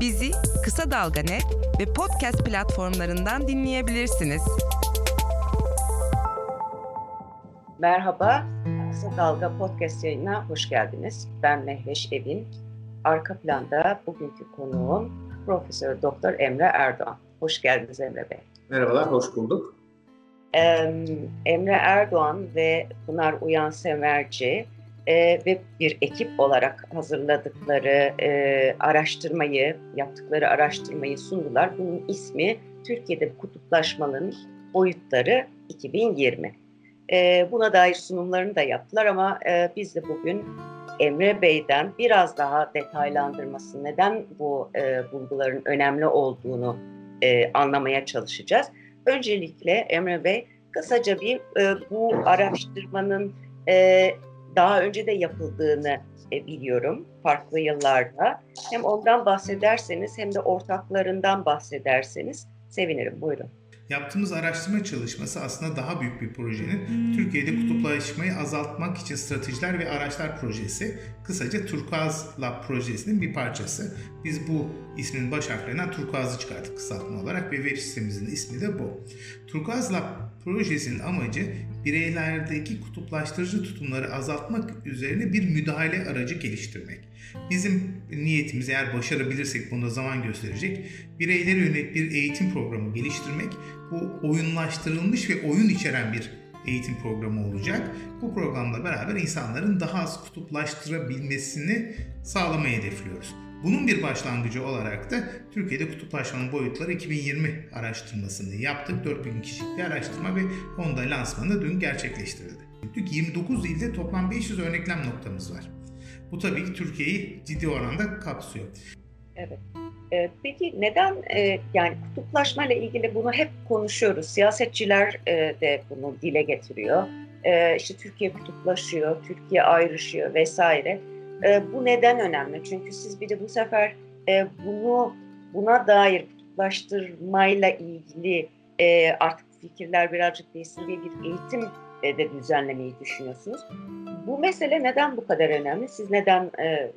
Bizi Kısa Dalga Net ve podcast platformlarından dinleyebilirsiniz. Merhaba, Kısa Dalga podcast yayınına hoş geldiniz. Ben Mehveş Evin. Arka planda bugünkü konuğum Profesör Doktor Emre Erdoğan. Hoş geldiniz Emre Bey. Merhabalar, hoş bulduk. Emre Erdoğan ve Pınar Uyan Semerci e, ve bir ekip olarak hazırladıkları e, araştırmayı, yaptıkları araştırmayı sundular. Bunun ismi Türkiye'de kutuplaşmanın boyutları 2020. E, buna dair sunumlarını da yaptılar ama e, biz de bugün Emre Bey'den biraz daha detaylandırması, neden bu e, bulguların önemli olduğunu e, anlamaya çalışacağız. Öncelikle Emre Bey kısaca bir e, bu araştırmanın e, daha önce de yapıldığını e, biliyorum farklı yıllarda. Hem ondan bahsederseniz hem de ortaklarından bahsederseniz sevinirim. Buyurun. Yaptığımız araştırma çalışması aslında daha büyük bir projenin Türkiye'de kutuplaşmayı azaltmak için stratejiler ve araçlar projesi. Kısaca Turkuaz Lab projesinin bir parçası. Biz bu ismin baş harflerinden Turkuaz'ı çıkarttık kısaltma olarak ve veri sitemimizin ismi de bu. Turkuaz Lab projesinin amacı bireylerdeki kutuplaştırıcı tutumları azaltmak üzerine bir müdahale aracı geliştirmek. Bizim niyetimiz eğer başarabilirsek bunu da zaman gösterecek. Bireylere yönelik bir eğitim programı geliştirmek. Bu oyunlaştırılmış ve oyun içeren bir eğitim programı olacak. Bu programla beraber insanların daha az kutuplaştırabilmesini sağlamayı hedefliyoruz. Bunun bir başlangıcı olarak da Türkiye'de kutuplaşmanın boyutları 2020 araştırmasını yaptık. 4000 kişilik bir araştırma ve onda lansmanı dün gerçekleştirildi. 29 ilde toplam 500 örneklem noktamız var. Bu tabii ki Türkiye'yi ciddi oranda kapsıyor. Evet. Ee, peki neden e, yani kutuplaşma ile ilgili bunu hep konuşuyoruz. Siyasetçiler e, de bunu dile getiriyor. E, işte Türkiye kutuplaşıyor, Türkiye ayrışıyor vesaire. E, bu neden önemli? Çünkü siz bir de bu sefer bunu buna dair kutuplaştırmayla ilgili artık fikirler birazcık değişsin diye bir eğitim de düzenlemeyi düşünüyorsunuz. Bu mesele neden bu kadar önemli? Siz neden e,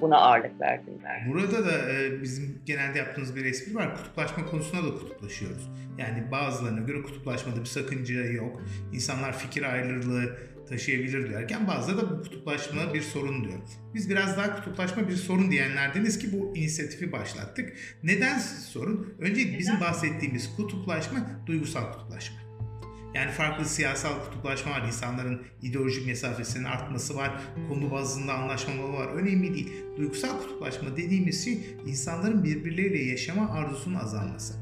buna ağırlık verdiniz? Burada da e, bizim genelde yaptığımız bir espri var. Kutuplaşma konusunda da kutuplaşıyoruz. Yani bazılarına göre kutuplaşmada bir sakınca yok. İnsanlar fikir ayrılığı taşıyabilir diyorken bazıları da bu kutuplaşma bir sorun diyor. Biz biraz daha kutuplaşma bir sorun diyenlerdeniz ki bu inisiyatifi başlattık. Neden sorun? Önce bizim bahsettiğimiz kutuplaşma duygusal kutuplaşma. Yani farklı siyasal kutuplaşma var, insanların ideolojik mesafesinin artması var, konu bazında anlaşmamalı var. Önemli değil. Duygusal kutuplaşma dediğimiz şey insanların birbirleriyle yaşama arzusunun azalması.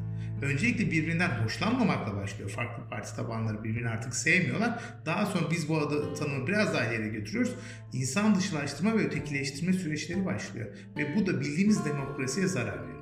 Öncelikle birbirinden hoşlanmamakla başlıyor. Farklı parti tabanları birbirini artık sevmiyorlar. Daha sonra biz bu adı tanımı biraz daha ileri götürüyoruz. İnsan dışılaştırma ve ötekileştirme süreçleri başlıyor. Ve bu da bildiğimiz demokrasiye zarar veriyor.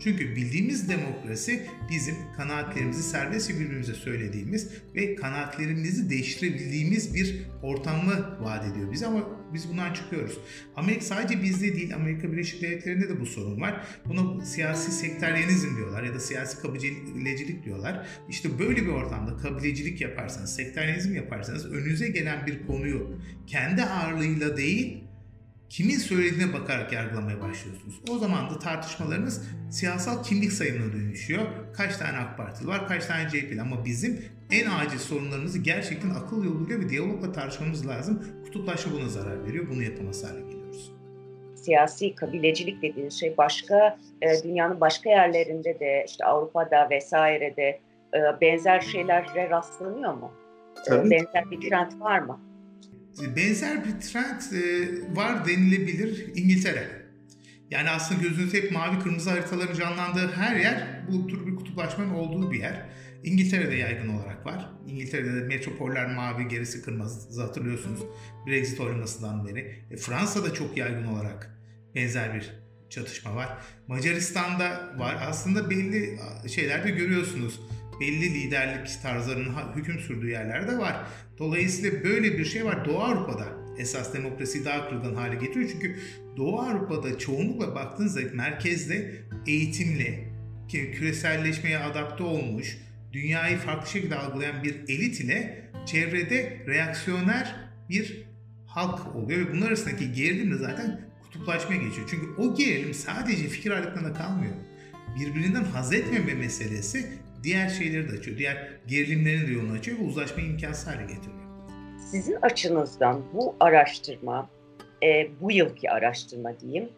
Çünkü bildiğimiz demokrasi bizim kanaatlerimizi serbestçe birbirimize söylediğimiz ve kanaatlerimizi değiştirebildiğimiz bir ortamı vaat ediyor bize ama biz bundan çıkıyoruz. Amerika sadece bizde değil Amerika Birleşik Devletleri'nde de bu sorun var. Buna siyasi sektöryenizm diyorlar ya da siyasi kabilecilik diyorlar. İşte böyle bir ortamda kabilecilik yaparsanız, sektöryenizm yaparsanız önünüze gelen bir konuyu kendi ağırlığıyla değil kimin söylediğine bakarak yargılamaya başlıyorsunuz. O zaman da tartışmalarınız siyasal kimlik sayımına dönüşüyor. Kaç tane AK Partili var, kaç tane CHP'li ama bizim en acil sorunlarımızı gerçekten akıl yoluyla ve diyalogla tartışmamız lazım. Kutuplaşma buna zarar veriyor. Bunu yapamaz hale geliyoruz. Siyasi kabilecilik dediğiniz şey başka e, dünyanın başka yerlerinde de işte Avrupa'da vesairede e, benzer şeylere rastlanıyor mu? E, Tabii. Benzer bir trend var mı? Benzer bir trend e, var denilebilir İngiltere. Yani aslında gözünüzde hep mavi kırmızı haritaların canlandığı her yer bu tür bir kutuplaşmanın olduğu bir yer. İngiltere'de yaygın olarak var. İngiltere'de de metropoller mavi, gerisi kırmızı hatırlıyorsunuz Brexit oylamasından beri. E, Fransa'da çok yaygın olarak benzer bir çatışma var. Macaristan'da var. Aslında belli şeylerde görüyorsunuz belli liderlik tarzlarının hüküm sürdüğü yerlerde var. Dolayısıyla böyle bir şey var. Doğu Avrupa'da esas demokrasi daha kırılgan hale getiriyor. Çünkü Doğu Avrupa'da çoğunlukla baktığınızda merkezde eğitimli, küreselleşmeye adapte olmuş, dünyayı farklı şekilde algılayan bir elit ile çevrede reaksiyoner bir halk oluyor ve bunlar arasındaki gerilim de zaten kutuplaşmaya geçiyor. Çünkü o gerilim sadece fikir ayrılıklarına kalmıyor. Birbirinden haz etmeme meselesi diğer şeyleri de açıyor. Diğer gerilimlerin de yolunu açıyor ve uzlaşmayı imkansız hale getiriyor. Sizin açınızdan bu araştırma, e, bu yılki araştırma diyeyim,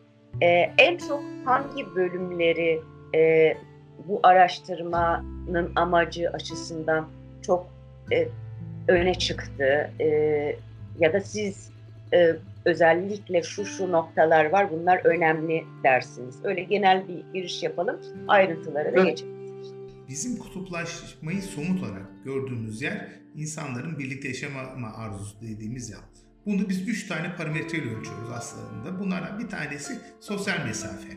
e, en çok hangi bölümleri e, bu araştırmanın amacı açısından çok e, öne çıktı e, ya da siz e, özellikle şu şu noktalar var bunlar önemli dersiniz. Öyle genel bir giriş yapalım ayrıntılara da geçelim. Bizim kutuplaşmayı somut olarak gördüğümüz yer insanların birlikte yaşama arzusu dediğimiz yer. Bunu biz üç tane parametreyle ölçüyoruz aslında. Bunlardan bir tanesi sosyal mesafe.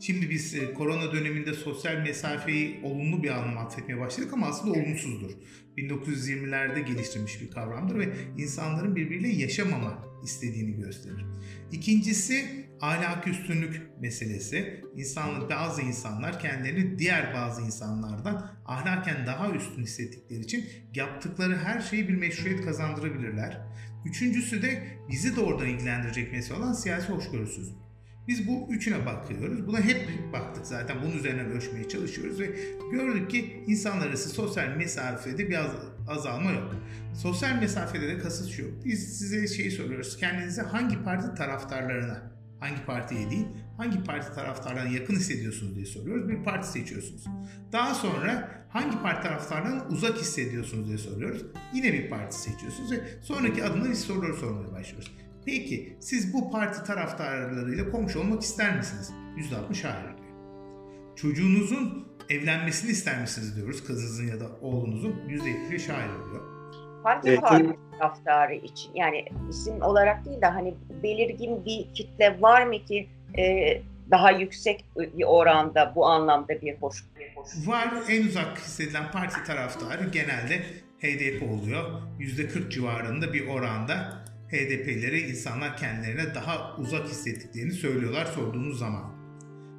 Şimdi biz e, korona döneminde sosyal mesafeyi olumlu bir anlam atfetmeye başladık ama aslında olumsuzdur. 1920'lerde geliştirilmiş bir kavramdır ve insanların birbiriyle yaşamama istediğini gösterir. İkincisi ahlak üstünlük meselesi. İnsan, bazı insanlar kendilerini diğer bazı insanlardan ahlaken daha üstün hissettikleri için yaptıkları her şeyi bir meşruiyet kazandırabilirler. Üçüncüsü de bizi doğrudan ilgilendirecek mesele olan siyasi hoşgörüsüzlük. Biz bu üçüne bakıyoruz. Buna hep baktık zaten. Bunun üzerine ölçmeye çalışıyoruz ve gördük ki insanlar arası sosyal mesafede bir azalma yok. Sosyal mesafede de kasıt şu. Biz size şeyi soruyoruz. Kendinize hangi parti taraftarlarına, hangi partiye değil, hangi parti taraftarlarına yakın hissediyorsunuz diye soruyoruz. Bir parti seçiyorsunuz. Daha sonra hangi parti taraftarlarına uzak hissediyorsunuz diye soruyoruz. Yine bir parti seçiyorsunuz ve sonraki adımda biz soruları sormaya başlıyoruz. Peki siz bu parti taraftarlarıyla komşu olmak ister misiniz? %60 hayır diyor. Çocuğunuzun evlenmesini ister misiniz diyoruz kızınızın ya da oğlunuzun %75 hayır diyor. Hangi evet. parti taraftarı için yani isim olarak değil de hani belirgin bir kitle var mı ki e, daha yüksek bir oranda bu anlamda bir hoş, bir hoş. Var en uzak hissedilen parti taraftarı genelde HDP oluyor. %40 civarında bir oranda HDP'leri insanlar kendilerine daha uzak hissettiklerini söylüyorlar sorduğunuz zaman.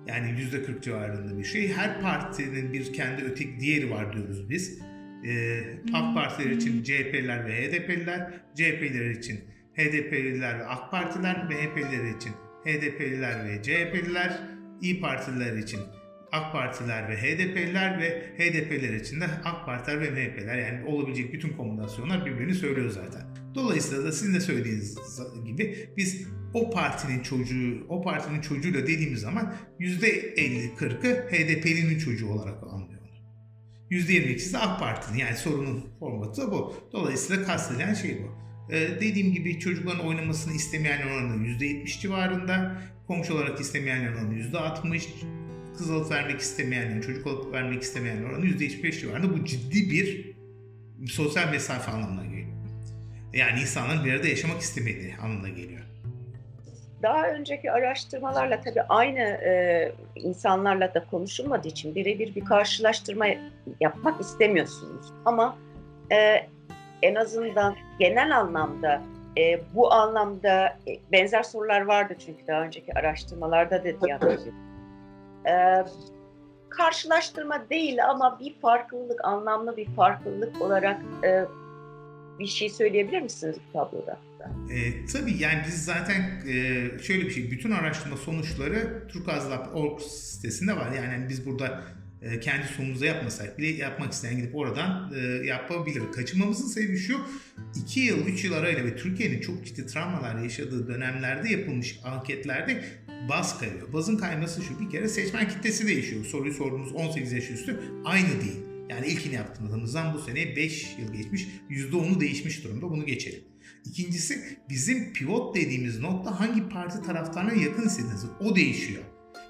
Yani %40 civarında bir şey. Her partinin bir kendi ötek diğeri var diyoruz biz. Ee, AK Partiler için CHP'liler ve HDP'liler, CHP'liler için HDP'liler ve AK Partiler, MHP'liler için HDP'liler ve CHP'liler, İyi Partililer için AK Partiler ve HDP'liler ve HDP'ler için de AK Partiler ve MHP'ler yani olabilecek bütün kombinasyonlar birbirini söylüyor zaten. Dolayısıyla da sizin de söylediğiniz gibi biz o partinin çocuğu, o partinin çocuğuyla dediğimiz zaman %50-40'ı HDP'linin çocuğu olarak anlıyor. %22'si de AK Parti'nin yani sorunun formatı da bu. Dolayısıyla kastedilen şey bu. Ee, dediğim gibi çocukların oynamasını istemeyen oranı %70 civarında, komşu olarak istemeyen oranı %60, kız alıp vermek istemeyenlerin, çocuk alıp vermek istemeyen oranı %75 civarında. Bu ciddi bir sosyal mesafe anlamına geliyor. Yani insanların bir arada yaşamak istemediği anlamına geliyor. Daha önceki araştırmalarla tabii aynı e, insanlarla da konuşulmadığı için birebir bir karşılaştırma yapmak istemiyorsunuz. Ama e, en azından genel anlamda e, bu anlamda e, benzer sorular vardı çünkü daha önceki araştırmalarda da diye e, karşılaştırma değil ama bir farklılık, anlamlı bir farklılık olarak e, bir şey söyleyebilir misiniz bu tabloda? E, tabii yani biz zaten e, şöyle bir şey, bütün araştırma sonuçları Turkuazlab.org sitesinde var. Yani biz burada e, kendi sonumuza yapmasak bile yapmak isteyen gidip oradan e, yapabilir. Kaçınmamızın sebebi şu, 2 yıl, 3 yıl arayla ve Türkiye'nin çok ciddi travmalar yaşadığı dönemlerde yapılmış anketlerde baz kayıyor. Bazın kayması şu, bir kere seçmen kitlesi değişiyor. Soruyu sorduğumuz 18 yaş üstü aynı değil. Yani ilkini yaptığımızdan bu sene 5 yıl geçmiş, %10'u değişmiş durumda. Bunu geçelim. İkincisi bizim pivot dediğimiz nokta hangi parti taraftarına yakın istediğiniz. O değişiyor.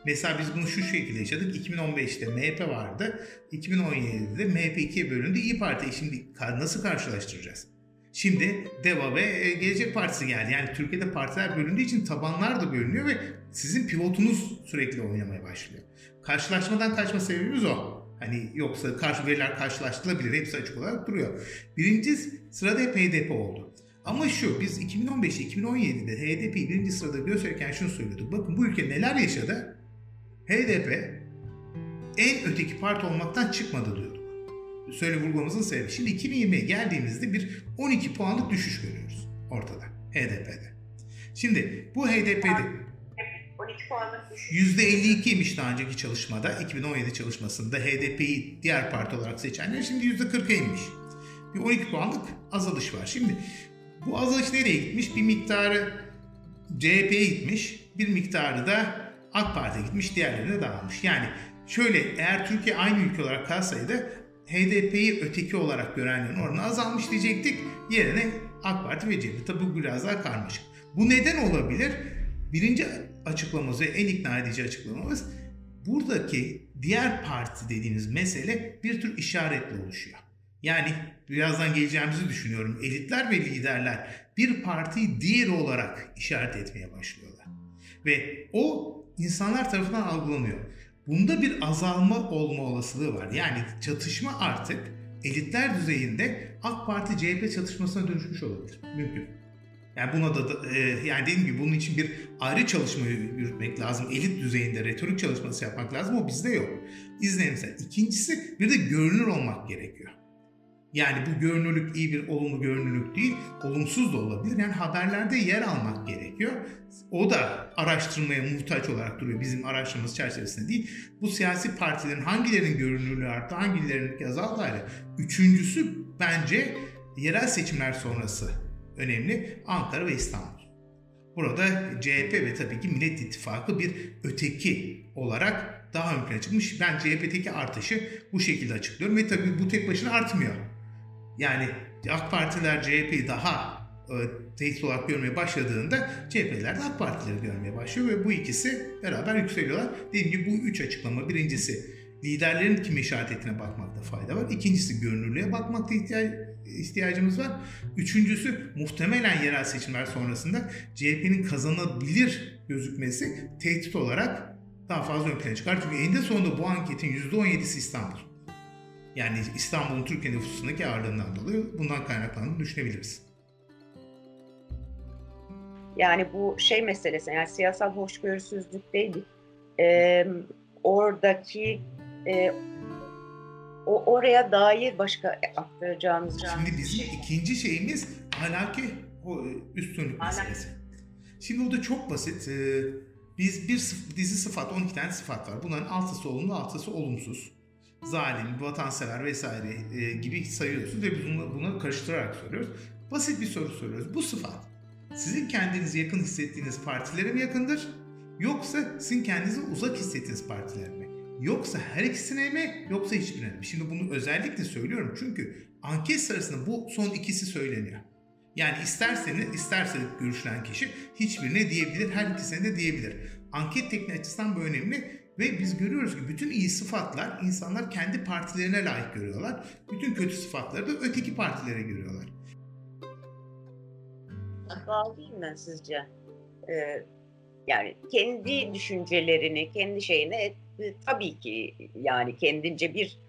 Mesela biz bunu şu şekilde yaşadık. 2015'te MHP vardı. 2017'de MHP ikiye bölündü. İyi Parti. Şimdi nasıl karşılaştıracağız? Şimdi DEVA ve e, Gelecek Partisi geldi. Yani Türkiye'de partiler bölündüğü için tabanlar da bölünüyor ve sizin pivotunuz sürekli oynamaya başlıyor. Karşılaşmadan kaçma sebebimiz o. Hani yoksa karşı veriler karşılaştırılabilir. Hepsi açık olarak duruyor. Birinci sırada HDP oldu. Ama şu biz 2015'te 2017'de HDP'yi birinci sırada gösterirken şunu söylüyorduk. Bakın bu ülke neler yaşadı? HDP en öteki parti olmaktan çıkmadı diyorduk. Söyle vurgulamamızın sebebi. Şimdi 2020'ye geldiğimizde bir 12 puanlık düşüş görüyoruz ortada HDP'de. Şimdi bu HDP'de 12 puanlık düşüş. %52'ymiş daha önceki çalışmada, 2017 çalışmasında HDP'yi diğer parti olarak seçenler şimdi %40'a inmiş. Bir 12 puanlık azalış var. Şimdi bu azalış nereye gitmiş? Bir miktarı CHP'ye gitmiş, bir miktarı da AK Parti'ye gitmiş, diğerlerine dağılmış. Yani şöyle eğer Türkiye aynı ülke olarak kalsaydı HDP'yi öteki olarak görenlerin oranı azalmış diyecektik. Yerine AK Parti ve CHP. Tabi bu biraz daha karmaşık. Bu neden olabilir? Birinci açıklamamız ve en ikna edici açıklamamız buradaki diğer parti dediğimiz mesele bir tür işaretle oluşuyor. Yani birazdan geleceğimizi düşünüyorum. Elitler ve liderler bir partiyi diğeri olarak işaret etmeye başlıyorlar. Ve o insanlar tarafından algılanıyor. Bunda bir azalma olma olasılığı var. Yani çatışma artık elitler düzeyinde AK Parti CHP çatışmasına dönüşmüş olabilir. Mümkün. Yani buna da e, yani dediğim gibi bunun için bir ayrı çalışma yürütmek lazım. Elit düzeyinde retorik çalışması yapmak lazım. O bizde yok. İzlenimsel. İkincisi bir de görünür olmak gerekiyor. Yani bu görünürlük iyi bir olumlu görünürlük değil, olumsuz da olabilir. Yani haberlerde yer almak gerekiyor. O da araştırmaya muhtaç olarak duruyor bizim araştırmamız çerçevesinde değil. Bu siyasi partilerin hangilerinin görünürlüğü arttı, hangilerinin azaldı ayrı. Üçüncüsü bence yerel seçimler sonrası önemli Ankara ve İstanbul. Burada CHP ve tabii ki Millet İttifakı bir öteki olarak daha ön plana çıkmış. Ben CHP'deki artışı bu şekilde açıklıyorum ve tabii bu tek başına artmıyor. Yani AK Partiler CHP'yi daha e, tehdit olarak görmeye başladığında CHP'ler de AK Partileri görmeye başlıyor ve bu ikisi beraber yükseliyorlar. Dediğim gibi bu üç açıklama. Birincisi liderlerin kime işaret ettiğine bakmakta fayda var. İkincisi görünürlüğe bakmakta ihtiyaç, ihtiyacımız var. Üçüncüsü muhtemelen yerel seçimler sonrasında CHP'nin kazanabilir gözükmesi tehdit olarak daha fazla ön plana çıkar. Çünkü eninde sonunda bu anketin %17'si İstanbul. Yani İstanbul'un Türkiye nüfusundaki ağırlığından dolayı bundan kaynaklandığını düşünebiliriz. Yani bu şey meselesi, yani siyasal hoşgörüsüzlük değil. Ee, oradaki e, o oraya dair başka aktaracağımız Şimdi bizim şey. ikinci şeyimiz ahlaki o üstünlük meselesi. Şimdi o da çok basit. Ee, biz bir dizi sıfat, 12 tane sıfat var. Bunların altısı olumlu, altısı olumsuz. Zalim, vatansever vesaire e, gibi sayıyorsunuz ve bunu, bunu karıştırarak soruyoruz. Basit bir soru soruyoruz. Bu sıfat sizin kendinizi yakın hissettiğiniz partilere mi yakındır? Yoksa sizin kendinizi uzak hissettiğiniz partiler mi? Yoksa her ikisine mi yoksa hiçbirine mi? Şimdi bunu özellikle söylüyorum çünkü anket sırasında bu son ikisi söyleniyor. Yani isterseniz isterse görüşlen kişi hiçbirine diyebilir, her ikisine de diyebilir. Anket tekniği açısından bu önemli ve biz görüyoruz ki bütün iyi sıfatlar insanlar kendi partilerine layık görüyorlar. Bütün kötü sıfatları da öteki partilere görüyorlar. Değil mi sizce? Ee, yani kendi düşüncelerini, kendi şeyini e, tabii ki yani kendince bir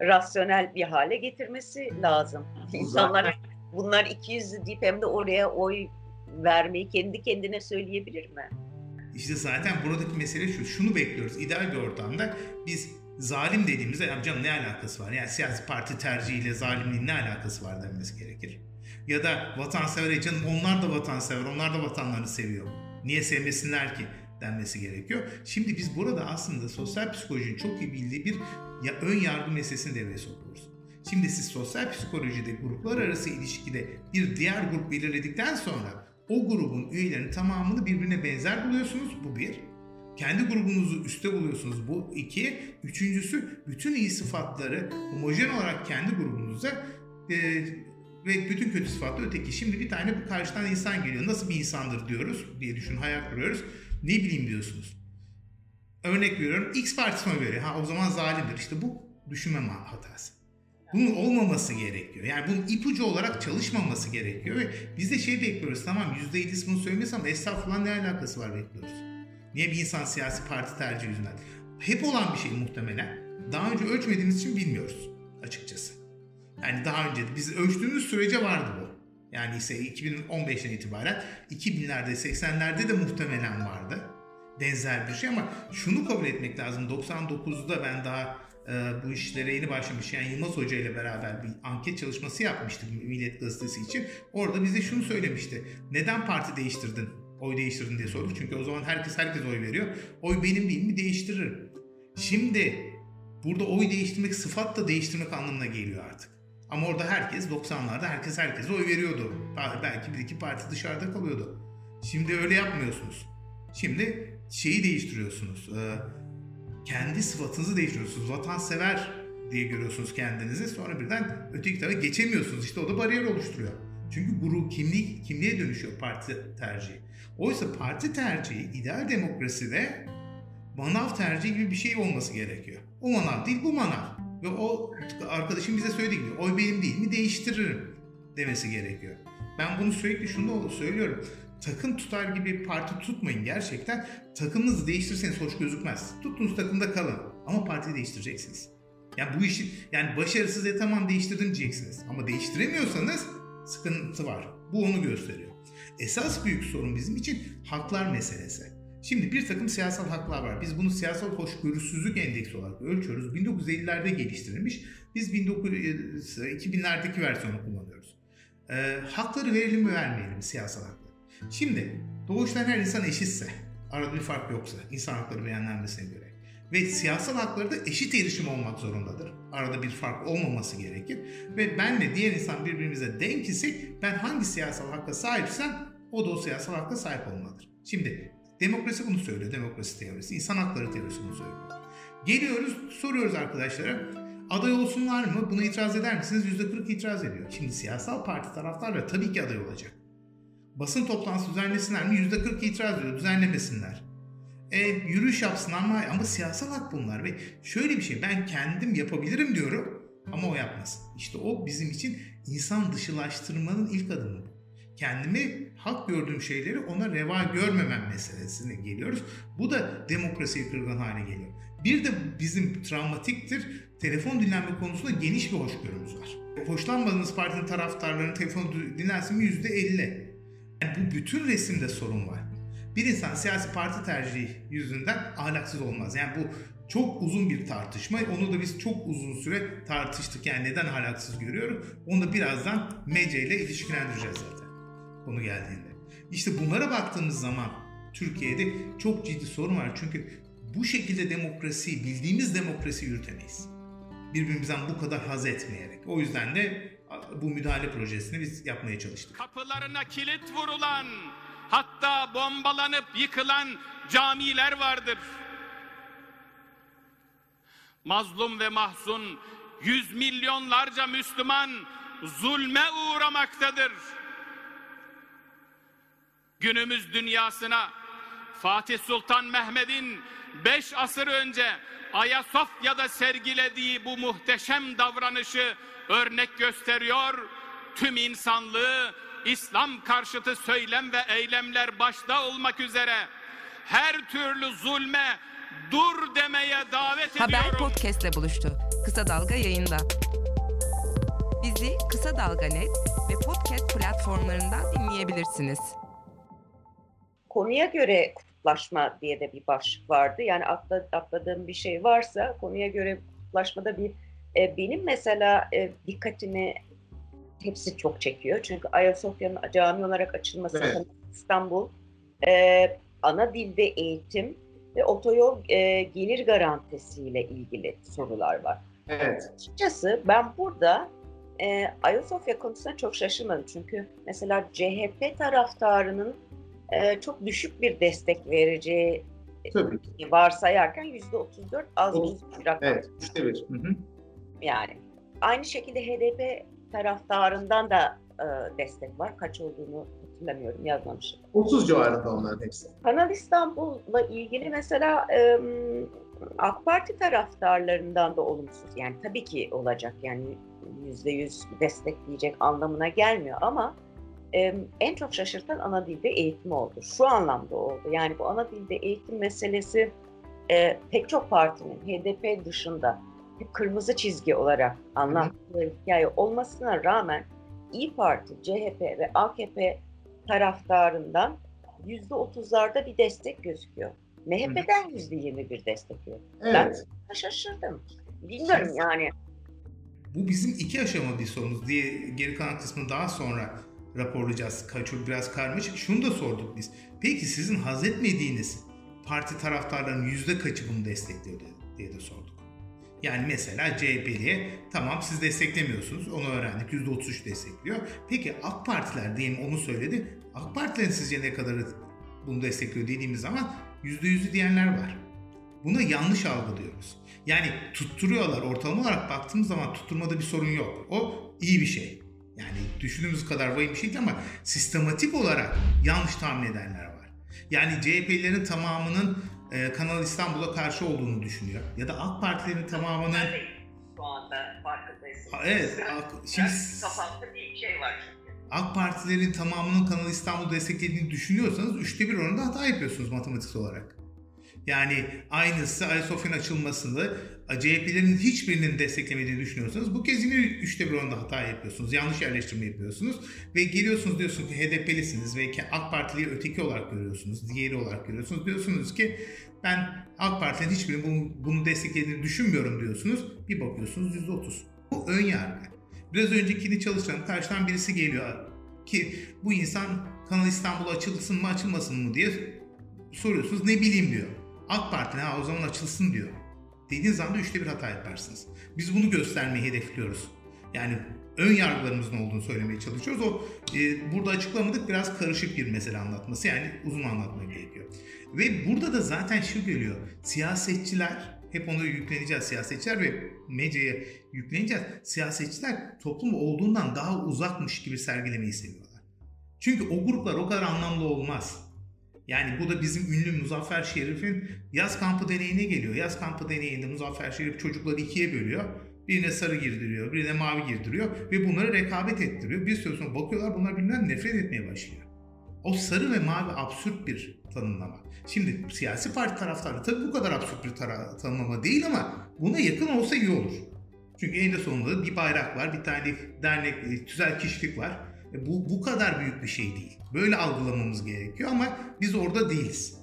rasyonel bir hale getirmesi lazım. İnsanlar bunlar 200 deyip hem de oraya oy vermeyi kendi kendine söyleyebilir mi? İşte zaten buradaki mesele şu. Şunu bekliyoruz. İdeal bir ortamda biz zalim dediğimizde ya canım ne alakası var? Yani siyasi parti tercihiyle zalimliğin ne alakası var denmesi gerekir. Ya da vatansever canım onlar da vatansever, onlar da vatanlarını seviyor. Niye sevmesinler ki denmesi gerekiyor. Şimdi biz burada aslında sosyal psikolojinin çok iyi bildiği bir ya ön yargı meselesini devreye sokuyoruz. Şimdi siz sosyal psikolojide gruplar arası ilişkide bir diğer grup belirledikten sonra o grubun üyelerinin tamamını birbirine benzer buluyorsunuz. Bu bir. Kendi grubunuzu üstte buluyorsunuz. Bu iki. Üçüncüsü bütün iyi sıfatları homojen olarak kendi grubunuza e, ve bütün kötü sıfatlı öteki. Şimdi bir tane bu karşıdan insan geliyor. Nasıl bir insandır diyoruz diye düşün, hayal kuruyoruz. Ne bileyim diyorsunuz. Örnek veriyorum X partisine veriyor. Ha o zaman zalimdir. İşte bu düşünme hatası. Bunun olmaması gerekiyor. Yani bunun ipucu olarak çalışmaması gerekiyor. Ve biz de şey bekliyoruz. Tamam %7'si bunu söylemesi ama estağfurullah ne alakası var bekliyoruz. Niye bir insan siyasi parti tercih yüzünden? Hep olan bir şey muhtemelen. Daha önce ölçmediğimiz için bilmiyoruz açıkçası. Yani daha önce biz ölçtüğümüz sürece vardı bu. Yani ise 2015'ten itibaren 2000'lerde 80'lerde de muhtemelen vardı. Benzer bir şey ama şunu kabul etmek lazım. 99'da ben daha bu işlere yeni başlamış yani Yılmaz Hoca ile beraber bir anket çalışması yapmıştık Millet Gazetesi için. Orada bize şunu söylemişti. Neden parti değiştirdin Oy değiştirin diye sorduk. Çünkü o zaman herkes herkes oy veriyor. Oy benim değil mi değiştiririm. Şimdi burada oy değiştirmek sıfat da değiştirmek anlamına geliyor artık. Ama orada herkes 90'larda herkes herkese oy veriyordu. Belki bir iki parti dışarıda kalıyordu. Şimdi öyle yapmıyorsunuz. Şimdi şeyi değiştiriyorsunuz. Kendi sıfatınızı değiştiriyorsunuz. Vatansever diye görüyorsunuz kendinizi. Sonra birden öteki tarafa geçemiyorsunuz. İşte o da bariyer oluşturuyor. Çünkü grup kimlik kimliğe dönüşüyor parti tercihi. Oysa parti tercihi ideal demokraside manav tercihi gibi bir şey olması gerekiyor. O manav değil bu manav. Ve o arkadaşım bize söylediği gibi oy benim değil mi değiştiririm demesi gerekiyor. Ben bunu sürekli şunu söylüyorum. Takım tutar gibi parti tutmayın gerçekten. Takımınızı değiştirseniz hoş gözükmez. Tuttuğunuz takımda kalın. Ama partiyi değiştireceksiniz. Yani bu işi yani başarısız e tamam değiştirdim diyeceksiniz. Ama değiştiremiyorsanız sıkıntı var. Bu onu gösteriyor. Esas büyük sorun bizim için haklar meselesi. Şimdi bir takım siyasal haklar var. Biz bunu siyasal hoşgörüsüzlük endeksi olarak ölçüyoruz. 1950'lerde geliştirilmiş. Biz 2000'lerdeki versiyonu kullanıyoruz. E, hakları verelim mi vermeyelim siyasal hakları. Şimdi doğuştan her insan eşitse, arada bir fark yoksa insan hakları beyanlenmesine göre ve siyasal hakları da eşit erişim olmak zorundadır. Arada bir fark olmaması gerekir. Ve benle diğer insan birbirimize denk isek ben hangi siyasal hakka sahipsem o da o siyasal hakka sahip olmalıdır. Şimdi demokrasi bunu söylüyor. Demokrasi teorisi, insan hakları teorisi bunu söylüyor. Geliyoruz soruyoruz arkadaşlara aday olsunlar mı? Buna itiraz eder misiniz? %40 itiraz ediyor. Şimdi siyasal parti taraftarları tabii ki aday olacak. Basın toplantısı düzenlesinler mi? %40 itiraz ediyor. Düzenlemesinler. E, yürüyüş yapsınlar ama, ama siyasal hak bunlar ve şöyle bir şey ben kendim yapabilirim diyorum ama o yapmasın. İşte o bizim için insan dışılaştırmanın ilk adımı bu. Kendimi hak gördüğüm şeyleri ona reva görmemem meselesine geliyoruz. Bu da demokrasiyi kırgan hale geliyor. Bir de bizim travmatiktir. Telefon dinlenme konusunda geniş bir hoşgörümüz var. Hoşlanmadığınız partinin taraftarlarının telefonu dinlensin mi %50. Yani bu bütün resimde sorun var bir insan siyasi parti tercihi yüzünden ahlaksız olmaz. Yani bu çok uzun bir tartışma. Onu da biz çok uzun süre tartıştık. Yani neden ahlaksız görüyorum? Onu da birazdan Mece ile ilişkilendireceğiz zaten konu geldiğinde. İşte bunlara baktığımız zaman Türkiye'de çok ciddi sorun var. Çünkü bu şekilde demokrasi, bildiğimiz demokrasi yürütemeyiz. Birbirimizden bu kadar haz etmeyerek. O yüzden de bu müdahale projesini biz yapmaya çalıştık. Kapılarına kilit vurulan hatta bombalanıp yıkılan camiler vardır. Mazlum ve mahzun yüz milyonlarca Müslüman zulme uğramaktadır. Günümüz dünyasına Fatih Sultan Mehmet'in beş asır önce Ayasofya'da sergilediği bu muhteşem davranışı örnek gösteriyor. Tüm insanlığı İslam karşıtı söylem ve eylemler başta olmak üzere her türlü zulme dur demeye davet Haber ediyorum. Haber podcastle buluştu. Kısa Dalga yayında. Bizi Kısa Dalga Net ve podcast platformlarından dinleyebilirsiniz. Konuya göre kutuplaşma diye de bir başlık vardı. Yani atladığım bir şey varsa konuya göre kutuplaşmada bir e, benim mesela e, dikkatimi hepsi çok çekiyor. Çünkü Ayasofya'nın cami olarak açılması evet. İstanbul e, ana dilde eğitim ve otoyol e, gelir garantisiyle ilgili sorular var. Evet. Açıkçası ben burada e, Ayasofya konusunda çok şaşırmadım. Çünkü mesela CHP taraftarının e, çok düşük bir destek vereceği Tabii varsayarken yüzde 34 az bir rakam. Evet, üçte bir. Hı hı. Yani aynı şekilde HDP taraftarından da e, destek var. Kaç olduğunu hatırlamıyorum, yazmamışım. 30 civarında onların hepsi. Kanal İstanbul'la ilgili mesela e, AK Parti taraftarlarından da olumsuz. Yani tabii ki olacak yani yüzde yüz destekleyecek anlamına gelmiyor ama e, en çok şaşırtan ana dilde eğitim oldu. Şu anlamda oldu. Yani bu ana dilde eğitim meselesi e, pek çok partinin HDP dışında bir kırmızı çizgi olarak anlattığı hikaye olmasına rağmen İyi Parti, CHP ve AKP taraftarından yüzde otuzlarda bir destek gözüküyor. MHP'den yüzde yirmi bir destek yok. Evet. Ben şaşırdım. Bilmiyorum yani. Bu bizim iki aşama bir sorunuz diye geri kalan kısmı daha sonra raporlayacağız. Çok biraz karmaşık. Şunu da sorduk biz. Peki sizin haz etmediğiniz parti taraftarlarının yüzde kaçı bunu destekliyor diye de sorduk. Yani mesela CHP'liye tamam siz desteklemiyorsunuz onu öğrendik %33 destekliyor. Peki AK Partiler diyelim onu söyledi. AK Partilerin sizce ne kadar bunu destekliyor dediğimiz zaman %100'ü diyenler var. Buna yanlış algılıyoruz. Yani tutturuyorlar ortalama olarak baktığımız zaman tutturmada bir sorun yok. O iyi bir şey. Yani düşündüğümüz kadar vahim bir şey değil ama sistematik olarak yanlış tahmin edenler var. Yani CHP'lerin tamamının e, Kanal İstanbul'a karşı olduğunu düşünüyor. Ya da AK Partilerin tamamının... Şu anda farkındayız. Evet. AK, şimdi... Kafamda bir şey var çünkü. AK Partilerin tamamının Kanal İstanbul desteklediğini düşünüyorsanız üçte bir oranda hata yapıyorsunuz matematiksel olarak. Yani aynısı Ayasofya'nın açılmasında CHP'lerin hiçbirinin desteklemediğini düşünüyorsanız bu kez yine üçte bir oranda hata yapıyorsunuz. Yanlış yerleştirme yapıyorsunuz. Ve geliyorsunuz diyorsunuz ki HDP'lisiniz ve AK Partili'yi öteki olarak görüyorsunuz. Diğeri olarak görüyorsunuz. Diyorsunuz ki ben AK Parti'nin hiçbirinin bunu desteklediğini düşünmüyorum diyorsunuz. Bir bakıyorsunuz %30. Bu ön yargı. Biraz öncekini çalışan karşıdan birisi geliyor ki bu insan Kanal İstanbul açılsın mı açılmasın mı diye soruyorsunuz. Ne bileyim diyor. AK Parti ha o zaman açılsın diyor. Dediğiniz anda üçte bir hata yaparsınız. Biz bunu göstermeyi hedefliyoruz. Yani ön yargılarımızın olduğunu söylemeye çalışıyoruz. O e, burada açıklamadık biraz karışık bir mesele anlatması yani uzun anlatmaya gerekiyor. Ve burada da zaten şu geliyor. Siyasetçiler hep onu yükleneceğiz siyasetçiler ve medyaya yükleneceğiz. Siyasetçiler toplum olduğundan daha uzakmış gibi sergilemeyi seviyorlar. Çünkü o gruplar o kadar anlamlı olmaz. Yani bu da bizim ünlü Muzaffer Şerif'in yaz kampı deneyine geliyor. Yaz kampı deneyinde Muzaffer Şerif çocukları ikiye bölüyor. Birine sarı girdiriyor, birine mavi girdiriyor ve bunları rekabet ettiriyor. Bir süre sonra bakıyorlar bunlar birbirinden nefret etmeye başlıyor. O sarı ve mavi absürt bir tanımlama. Şimdi siyasi parti taraftarı tabii bu kadar absürt bir tanımlama değil ama buna yakın olsa iyi olur. Çünkü eninde sonunda bir bayrak var, bir tane dernek, tüzel kişilik var. E, bu, bu kadar büyük bir şey değil. Böyle algılamamız gerekiyor ama biz orada değiliz.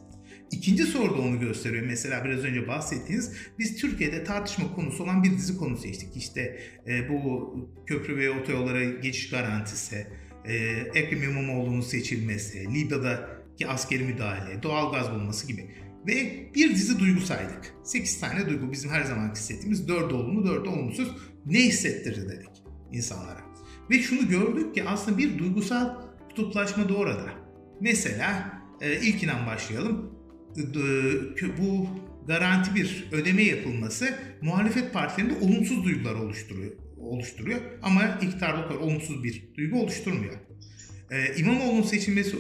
İkinci soruda onu gösteriyor. Mesela biraz önce bahsettiğiniz biz Türkiye'de tartışma konusu olan bir dizi konu seçtik. İşte e, bu köprü ve otoyollara geçiş garantisi, e, Ekrem İmamoğlu'nun seçilmesi, Libya'daki askeri müdahale, doğal gaz bulması gibi. Ve bir dizi duygu saydık. 8 tane duygu bizim her zaman hissettiğimiz 4 olumlu 4 olumsuz ne hissettirir dedik insanlara. Ve şunu gördük ki aslında bir duygusal kutuplaşma da orada. Mesela e, ilkinden başlayalım. Bu garanti bir ödeme yapılması muhalefet partilerinde olumsuz duygular oluşturuyor, oluşturuyor ama iktidarda kadar olumsuz bir duygu oluşturmuyor. Ee, İmamoğlu'nun seçilmesi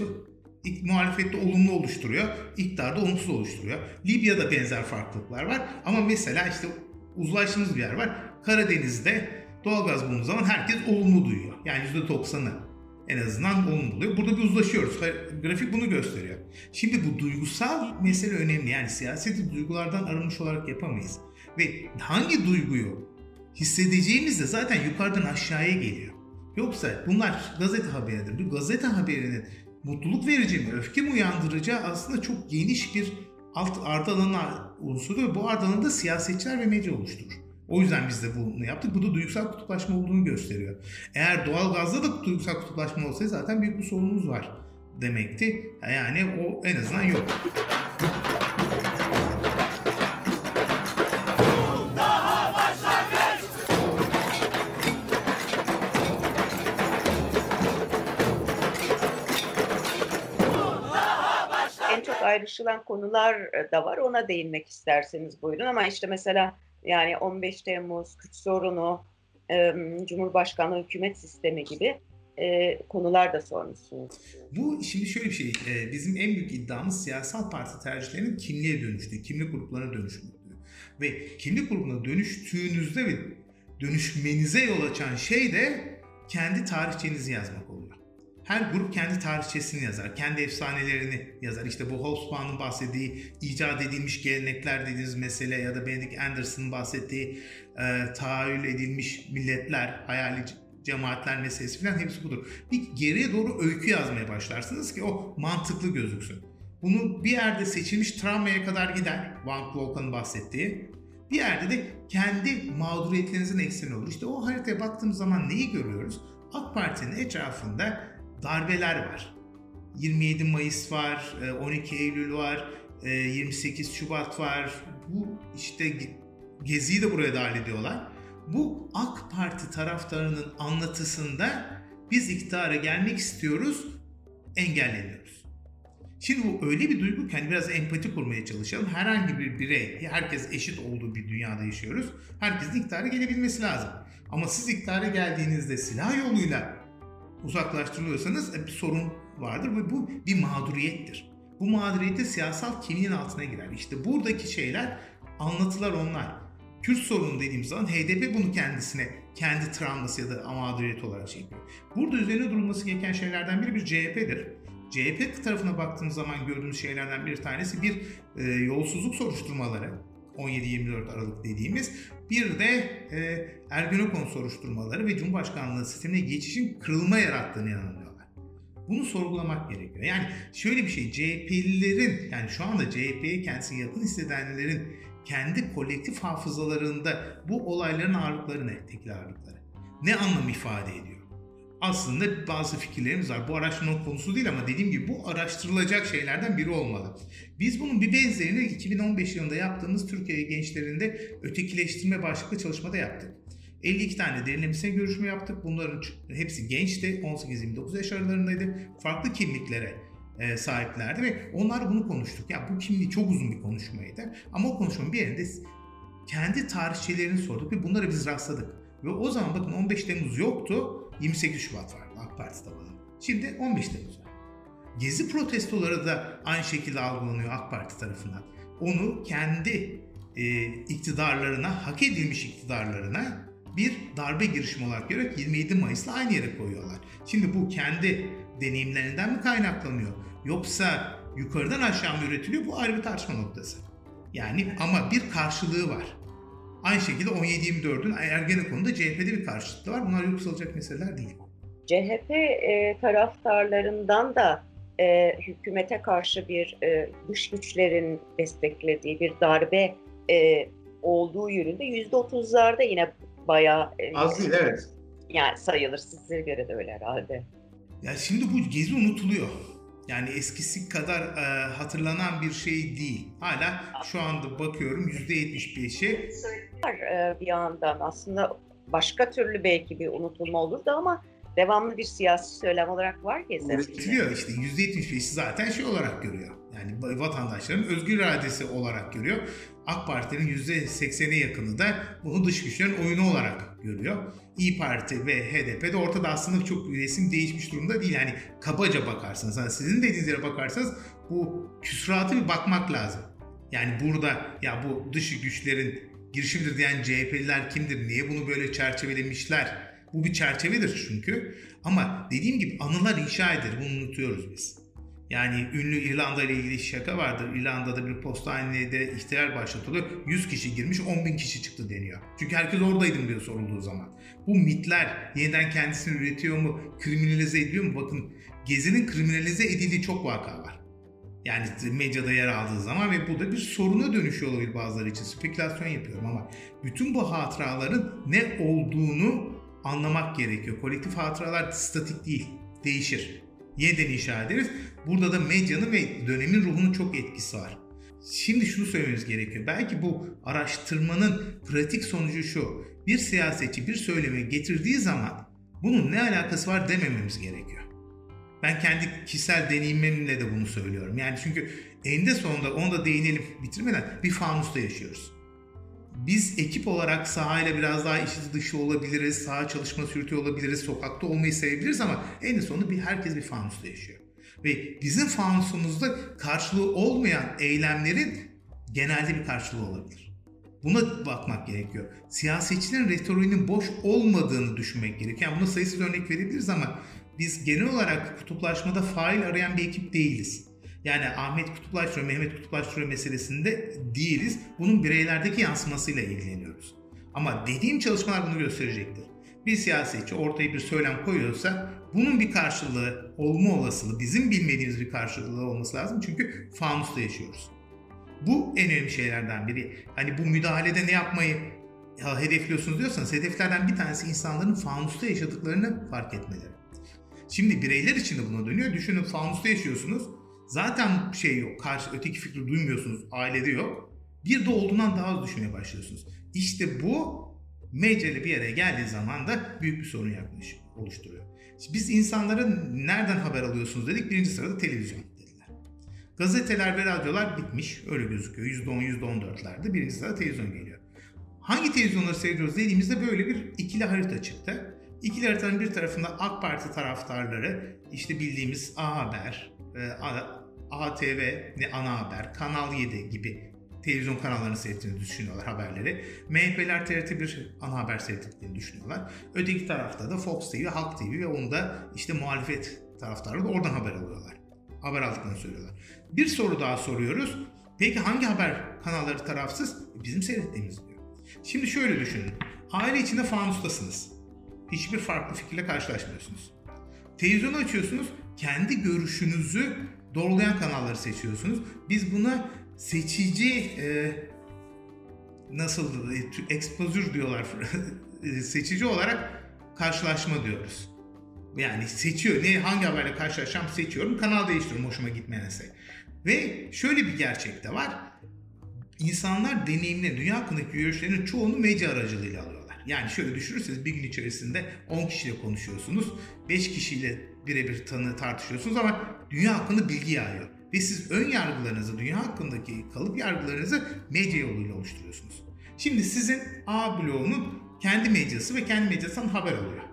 muhalefette olumlu oluşturuyor, iktidarda olumsuz oluşturuyor. Libya'da benzer farklılıklar var ama mesela işte uzlaştığımız bir yer var. Karadeniz'de Doğalgaz bulunduğu zaman herkes olumlu duyuyor. Yani %90'ı en azından olumlu oluyor. Burada bir uzlaşıyoruz. Grafik bunu gösteriyor. Şimdi bu duygusal mesele önemli. Yani siyaseti duygulardan arınmış olarak yapamayız. Ve hangi duyguyu hissedeceğimiz de zaten yukarıdan aşağıya geliyor. Yoksa bunlar gazete haberidir. Bu gazete haberinin mutluluk verici mi, öfke mi uyandıracağı aslında çok geniş bir alt ardı unsuru ve bu ardı da siyasetçiler ve medya oluşturur. O yüzden biz de bunu yaptık. Bu da duygusal kutuplaşma olduğunu gösteriyor. Eğer doğal gazda da duygusal kutuplaşma olsaydı zaten büyük bir sorunumuz var demekti. Yani o en azından yok. Ayrışılan konular da var. Ona değinmek isterseniz buyurun. Ama işte mesela yani 15 Temmuz, Kürt sorunu, Cumhurbaşkanlığı hükümet sistemi gibi e, konular da sormuşsunuz. Bu şimdi şöyle bir şey, e, bizim en büyük iddiamız siyasal parti tercihlerinin kimliğe dönüştüğü, kimlik gruplarına dönüştüğü. Ve kimlik grubuna dönüştüğünüzde ve dönüşmenize yol açan şey de kendi tarihçenizi yazmak. Her grup kendi tarihçesini yazar, kendi efsanelerini yazar. İşte bu Hobsbawm'ın bahsettiği icat edilmiş gelenekler dediğimiz mesele ya da Benedict Anderson'ın bahsettiği e, tahayyül edilmiş milletler, hayali cemaatler meselesi falan hepsi budur. Bir geriye doğru öykü yazmaya başlarsınız ki o mantıklı gözüksün. Bunu bir yerde seçilmiş travmaya kadar gider. Van Volkan'ın bahsettiği. Bir yerde de kendi mağduriyetlerinizin ekseni olur. İşte o haritaya baktığımız zaman neyi görüyoruz? AK Parti'nin etrafında darbeler var. 27 Mayıs var, 12 Eylül var, 28 Şubat var. Bu işte Gezi'yi de buraya dahil ediyorlar. Bu AK Parti taraftarının anlatısında biz iktidara gelmek istiyoruz, engelleniyoruz. Şimdi bu öyle bir duygu ki hani biraz empati kurmaya çalışalım. Herhangi bir birey, herkes eşit olduğu bir dünyada yaşıyoruz. Herkesin iktidara gelebilmesi lazım. Ama siz iktidara geldiğinizde silah yoluyla uzaklaştırılıyorsanız e, bir sorun vardır ve bu bir mağduriyettir. Bu mağduriyette siyasal kimliğin altına girer. İşte buradaki şeyler anlatılar onlar. Kürt sorunu dediğimiz zaman HDP bunu kendisine kendi travması ya da mağduriyet olarak çekiyor. Burada üzerine durulması gereken şeylerden biri bir CHP'dir. CHP tarafına baktığımız zaman gördüğümüz şeylerden bir tanesi bir e, yolsuzluk soruşturmaları. 17-24 Aralık dediğimiz bir de e, Ergenekon soruşturmaları ve Cumhurbaşkanlığı sistemine geçişin kırılma yarattığını inanıyorlar. Bunu sorgulamak gerekiyor. Yani şöyle bir şey CHP'lilerin yani şu anda CHP'ye kendisini yakın hissedenlerin kendi kolektif hafızalarında bu olayların ağırlıkları ne? Tekil ağırlıkları. Ne anlam ifade ediyor? Aslında bazı fikirlerimiz var. Bu araştırma konusu değil ama dediğim gibi bu araştırılacak şeylerden biri olmalı. Biz bunun bir benzerini 2015 yılında yaptığımız Türkiye gençlerinde ötekileştirme başlıklı çalışmada yaptık. 52 tane derinlemesine görüşme yaptık. Bunların hepsi gençti. 18-29 yaş aralarındaydı. Farklı kimliklere e, sahiplerdi ve onlar bunu konuştuk. Ya bu kimliği çok uzun bir konuşmaydı. Ama o konuşmanın bir yerinde kendi tarihçelerini sorduk ve bunlara biz rastladık. Ve o zaman bakın 15 Temmuz yoktu. 28 Şubat vardı AK Parti tabanında. Şimdi 15 Temmuz var. Gezi protestoları da aynı şekilde algılanıyor AK Parti tarafından. Onu kendi e, iktidarlarına, hak edilmiş iktidarlarına bir darbe girişimi olarak görerek 27 Mayıs'la aynı yere koyuyorlar. Şimdi bu kendi deneyimlerinden mi kaynaklanıyor? Yoksa yukarıdan aşağı mı üretiliyor? Bu ayrı bir tartışma noktası. Yani ama bir karşılığı var. Aynı şekilde 17-24'ün Ergenekon'da CHP'de bir karşıtlığı var. Bunlar yoksalacak meseleler değil. CHP e, taraftarlarından da e, hükümete karşı bir e, dış güçlerin desteklediği bir darbe e, olduğu yönünde yüzde otuzlarda yine bayağı e, az değil evet. Yani sayılır size göre de öyle herhalde. Ya şimdi bu gezi unutuluyor. Yani eskisi kadar e, hatırlanan bir şey değil. Hala şu anda bakıyorum %75'i. E, bir yandan aslında başka türlü belki bir unutulma olurdu ama devamlı bir siyasi söylem olarak var ki. Üretiliyor işte %75'i zaten şey olarak görüyor. Yani vatandaşların özgür iradesi olarak görüyor. AK Parti'nin %80'e yakını da bunu dış güçlerin oyunu olarak görüyor. İyi Parti ve HDP de ortada aslında çok resim değişmiş durumda değil. Yani kabaca bakarsanız, yani sizin dediğiniz yere bakarsanız bu küsuratı bir bakmak lazım. Yani burada ya bu dış güçlerin girişimidir diyen CHP'liler kimdir? Niye bunu böyle çerçevelemişler? Bu bir çerçevedir çünkü. Ama dediğim gibi anılar inşa edilir. Bunu unutuyoruz biz. Yani ünlü İrlanda ile ilgili şaka vardır. İrlanda'da bir postanede ihtilal başlatılıyor. 100 kişi girmiş 10 bin kişi çıktı deniyor. Çünkü herkes oradaydım diyor sorulduğu zaman. Bu mitler yeniden kendisini üretiyor mu? Kriminalize ediyor mu? Bakın Gezi'nin kriminalize edildiği çok vaka var. Yani medyada yer aldığı zaman ve bu da bir soruna dönüşüyor olabilir bazıları için. Spekülasyon yapıyorum ama bütün bu hatıraların ne olduğunu anlamak gerekiyor. Kolektif hatıralar statik değil, değişir yeniden inşa ederiz. Burada da medyanın ve dönemin ruhunun çok etkisi var. Şimdi şunu söylememiz gerekiyor. Belki bu araştırmanın pratik sonucu şu. Bir siyasetçi bir söylemi getirdiği zaman bunun ne alakası var demememiz gerekiyor. Ben kendi kişisel deneyimimle de bunu söylüyorum. Yani çünkü eninde sonunda onu da değinelim bitirmeden bir fanusta yaşıyoruz. Biz ekip olarak sahayla biraz daha içi dışı olabiliriz, saha çalışma yürütüyor olabiliriz, sokakta olmayı sevebiliriz ama en sonunda bir herkes bir fanusta yaşıyor. Ve bizim fanusumuzda karşılığı olmayan eylemlerin genelde bir karşılığı olabilir. Buna bakmak gerekiyor. Siyasetçilerin retoriğinin boş olmadığını düşünmek gerekiyor. Yani buna sayısız örnek verebiliriz ama biz genel olarak kutuplaşmada fail arayan bir ekip değiliz. Yani Ahmet Kutuplaştırıyor, Mehmet Kutuplaştırıyor meselesinde değiliz. Bunun bireylerdeki yansımasıyla ilgileniyoruz. Ama dediğim çalışmalar bunu gösterecektir. Bir siyasetçi ortaya bir söylem koyuyorsa bunun bir karşılığı olma olasılığı, bizim bilmediğimiz bir karşılığı olması lazım. Çünkü fanusta yaşıyoruz. Bu en önemli şeylerden biri. Hani bu müdahalede ne yapmayı hedefliyorsunuz diyorsanız hedeflerden bir tanesi insanların fanusta yaşadıklarını fark etmeleri. Şimdi bireyler için de buna dönüyor. Düşünün fanusta yaşıyorsunuz. Zaten şey yok. Karşı öteki fikri duymuyorsunuz. Ailede yok. Bir de olduğundan daha az düşünmeye başlıyorsunuz. İşte bu medyayla bir araya geldiği zaman da büyük bir sorun yaklaşık oluşturuyor. Biz insanların nereden haber alıyorsunuz dedik. Birinci sırada televizyon dediler. Gazeteler ve radyolar bitmiş. Öyle gözüküyor. %10, %14'lerde. Birinci sırada televizyon geliyor. Hangi televizyonları seyrediyoruz dediğimizde böyle bir ikili harita çıktı. İkili haritanın bir tarafında AK Parti taraftarları, işte bildiğimiz A Haber, e, ATV, ne Ana Haber, Kanal 7 gibi televizyon kanallarını seyrettiğini düşünüyorlar haberleri. MHP'ler TRT1 ana haber seyrettiklerini düşünüyorlar. Öteki tarafta da Fox TV, Halk TV ve onu da işte muhalefet taraftarları da oradan haber alıyorlar. Haber aldıklarını söylüyorlar. Bir soru daha soruyoruz. Peki hangi haber kanalları tarafsız? Bizim seyrettiğimiz diyor. Şimdi şöyle düşünün. Aile içinde fanustasınız. Hiçbir farklı fikirle karşılaşmıyorsunuz. Televizyonu açıyorsunuz. Kendi görüşünüzü doğrulayan kanalları seçiyorsunuz. Biz buna seçici e, nasıl e, expozür diyorlar e, seçici olarak karşılaşma diyoruz. Yani seçiyor. Ne hangi haberle karşılaşacağım seçiyorum. Kanal değiştiriyorum hoşuma gitmeyense. Ve şöyle bir gerçek de var. İnsanlar deneyimle dünya hakkındaki görüşlerin çoğunu medya aracılığıyla alıyorlar. Yani şöyle düşünürseniz bir gün içerisinde 10 kişiyle konuşuyorsunuz. 5 kişiyle birebir tanı tartışıyorsunuz ama dünya hakkında bilgi yağıyor. Ve siz ön yargılarınızı, dünya hakkındaki kalıp yargılarınızı medya yoluyla oluşturuyorsunuz. Şimdi sizin A bloğunun kendi medyası ve kendi medyasından haber alıyor.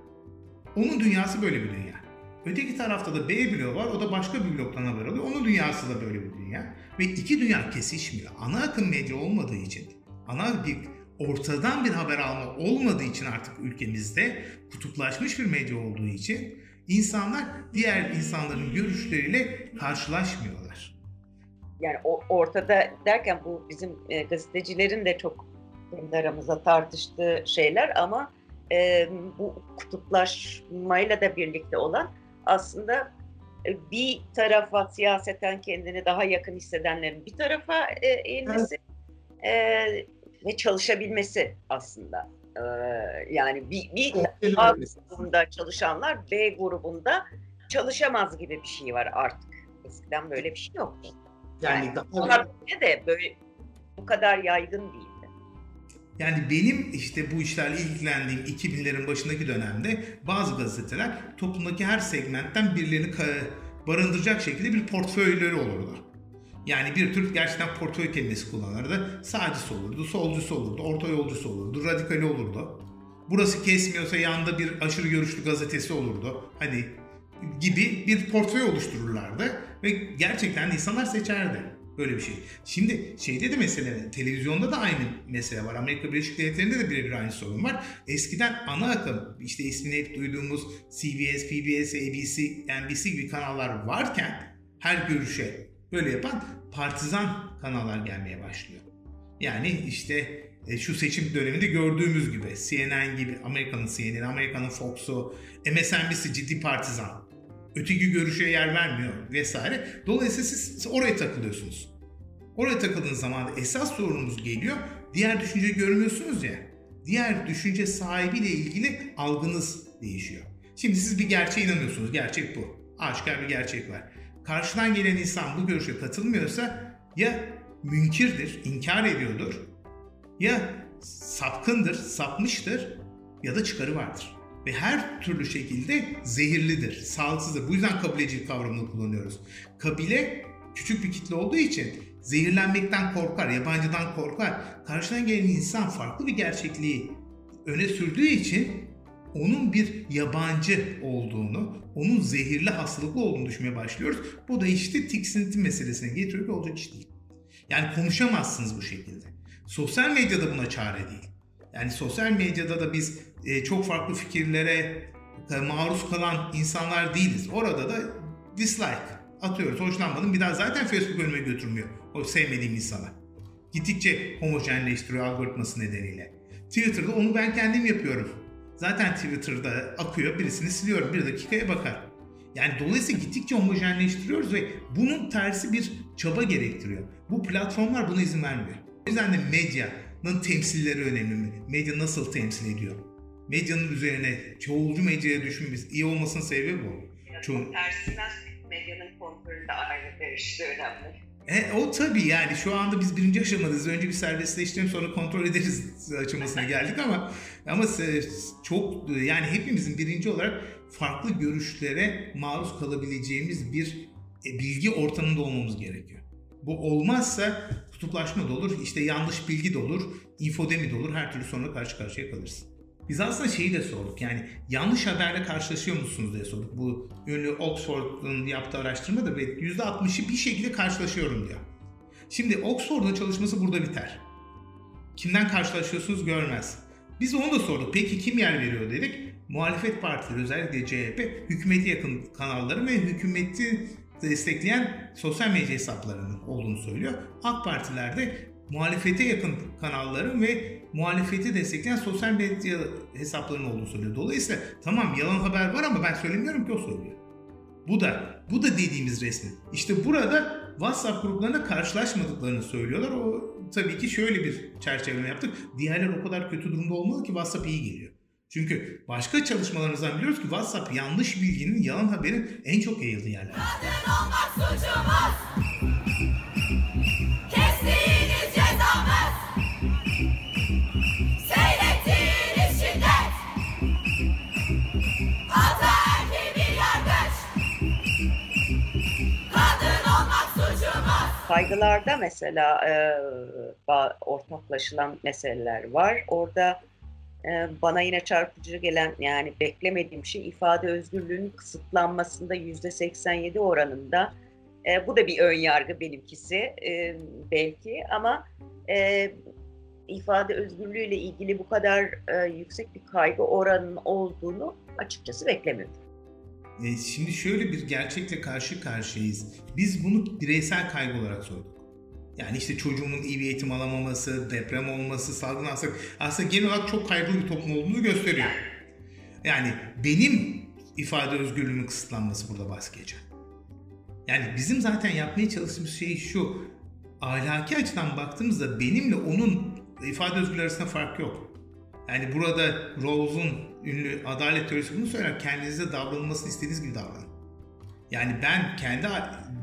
Onun dünyası böyle bir dünya. Öteki tarafta da B bloğu var. O da başka bir bloktan haber alıyor. Onun dünyası da böyle bir dünya. Ve iki dünya kesişmiyor. Ana akım medya olmadığı için, ana bir ortadan bir haber alma olmadığı için artık ülkemizde kutuplaşmış bir medya olduğu için insanlar diğer insanların görüşleriyle karşılaşmıyorlar. Yani o ortada derken bu bizim e, gazetecilerin de çok kendi aramızda tartıştığı şeyler ama e, bu kutuplaşmayla da birlikte olan aslında e, bir tarafa siyaseten kendini daha yakın hissedenlerin bir tarafa e, eğilmesi evet. e, ve çalışabilmesi aslında. Yani bir, bir A grubunda çalışanlar B grubunda çalışamaz gibi bir şey var artık. Eskiden böyle bir şey yoktu. Yani, yani daha de böyle bu kadar yaygın değildi. Yani benim işte bu işlerle ilgilendiğim 2000'lerin başındaki dönemde bazı gazeteler toplumdaki her segmentten birilerini barındıracak şekilde bir portföyleri olurdu. Yani bir tür gerçekten portföy kelimesi kullanırdı. Sağcısı olurdu, solcusu olurdu, orta yolcusu olurdu, radikali olurdu. Burası kesmiyorsa yanında bir aşırı görüşlü gazetesi olurdu. Hani gibi bir portföy oluştururlardı ve gerçekten insanlar seçerdi. Böyle bir şey. Şimdi şeyde de mesele, televizyonda da aynı mesele var. Amerika Birleşik Devletleri'nde de birebir aynı sorun var. Eskiden ana akım, işte ismini hep duyduğumuz CBS, PBS, ABC, NBC gibi kanallar varken her görüşe böyle yapan partizan kanallar gelmeye başlıyor. Yani işte e, şu seçim döneminde gördüğümüz gibi CNN gibi Amerika'nın CNN, Amerika'nın Fox'u, MSNBC ciddi partizan öteki görüşe yer vermiyor vesaire. Dolayısıyla siz oraya takılıyorsunuz. Oraya takıldığınız zaman da esas sorunumuz geliyor. Diğer düşünceyi görmüyorsunuz ya. Diğer düşünce sahibiyle ilgili algınız değişiyor. Şimdi siz bir gerçeğe inanıyorsunuz. Gerçek bu. Aşikar bir gerçek var. Karşıdan gelen insan bu görüşe katılmıyorsa ya münkirdir, inkar ediyordur ya sapkındır, sapmıştır ya da çıkarı vardır ve her türlü şekilde zehirlidir, sağlıksızdır. Bu yüzden kabilecilik kavramını kullanıyoruz. Kabile küçük bir kitle olduğu için zehirlenmekten korkar, yabancıdan korkar. Karşıdan gelen insan farklı bir gerçekliği öne sürdüğü için onun bir yabancı olduğunu, onun zehirli hastalıklı olduğunu düşünmeye başlıyoruz. Bu da işte tiksinti meselesine getiriyor ki olacak iş değil. Yani konuşamazsınız bu şekilde. Sosyal medyada buna çare değil. Yani sosyal medyada da biz e, çok farklı fikirlere e, maruz kalan insanlar değiliz. Orada da dislike atıyoruz. Hoşlanmadım. Bir daha zaten Facebook önüme götürmüyor o sevmediğim insana. Gittikçe homojenleştiriyor algoritması nedeniyle. Twitter'da onu ben kendim yapıyorum. Zaten Twitter'da akıyor birisini siliyorum. Bir dakikaya bakar. Yani dolayısıyla gittikçe homojenleştiriyoruz ve bunun tersi bir çaba gerektiriyor. Bu platformlar buna izin vermiyor. O yüzden de medyanın temsilleri önemli. Medya nasıl temsil ediyor? medyanın üzerine çoğulcu medyaya düşmemiz iyi olmasının sebebi bu. Çok- Tersinden medyanın kontrolü de ayrı bir işte önemli. E, o tabii yani şu anda biz birinci aşamadayız. Önce bir serbestleştirelim sonra kontrol ederiz aşamasına geldik ama ama çok yani hepimizin birinci olarak farklı görüşlere maruz kalabileceğimiz bir e, bilgi ortamında olmamız gerekiyor. Bu olmazsa kutuplaşma da olur, işte yanlış bilgi de olur, infodemi de olur, her türlü sonra karşı karşıya kalırsın. Biz aslında şeyi de sorduk yani yanlış haberle karşılaşıyor musunuz diye sorduk. Bu ünlü Oxford'un yaptığı araştırmada ve %60'ı bir şekilde karşılaşıyorum diyor. Şimdi Oxford'un çalışması burada biter. Kimden karşılaşıyorsunuz görmez. Biz onu da sorduk. Peki kim yer veriyor dedik. Muhalefet partileri özellikle CHP hükümete yakın kanalları ve hükümeti destekleyen sosyal medya hesaplarının olduğunu söylüyor. AK partilerde muhalefete yakın kanalların ve muhalefeti destekleyen sosyal medya hesaplarının olduğunu söylüyor. Dolayısıyla tamam yalan haber var ama ben söylemiyorum ki o söylüyor. Bu da bu da dediğimiz resmi. İşte burada WhatsApp gruplarında karşılaşmadıklarını söylüyorlar. O tabii ki şöyle bir çerçeveleme yaptık. Diğerler o kadar kötü durumda olmalı ki WhatsApp iyi geliyor. Çünkü başka çalışmalarımızdan biliyoruz ki WhatsApp yanlış bilginin, yalan haberin en çok yayıldığı yerler. olmak suçumuz. Kaygılarda mesela e, ortaklaşılan meseleler var. Orada e, bana yine çarpıcı gelen yani beklemediğim şey ifade özgürlüğünün kısıtlanmasında yüzde 87 oranında. E, bu da bir ön yargı benimkisi e, belki ama e, ifade özgürlüğüyle ilgili bu kadar e, yüksek bir kaygı oranının olduğunu açıkçası beklemiyordum. E, şimdi şöyle bir gerçekle karşı karşıyayız. Biz bunu bireysel kaygı olarak sorduk. Yani işte çocuğumun iyi bir eğitim alamaması, deprem olması, salgın hastalık aslında genel olarak çok kaygılı bir toplum olduğumuzu gösteriyor. Yani benim ifade özgürlüğümün kısıtlanması burada geçer. Yani bizim zaten yapmaya çalıştığımız şey şu. Ahlaki açıdan baktığımızda benimle onun ifade özgürlüğü arasında fark yok. Yani burada Rawls'un ünlü adalet teorisi bunu söyler. Kendinize davranılmasını istediğiniz gibi davranın. Yani ben kendi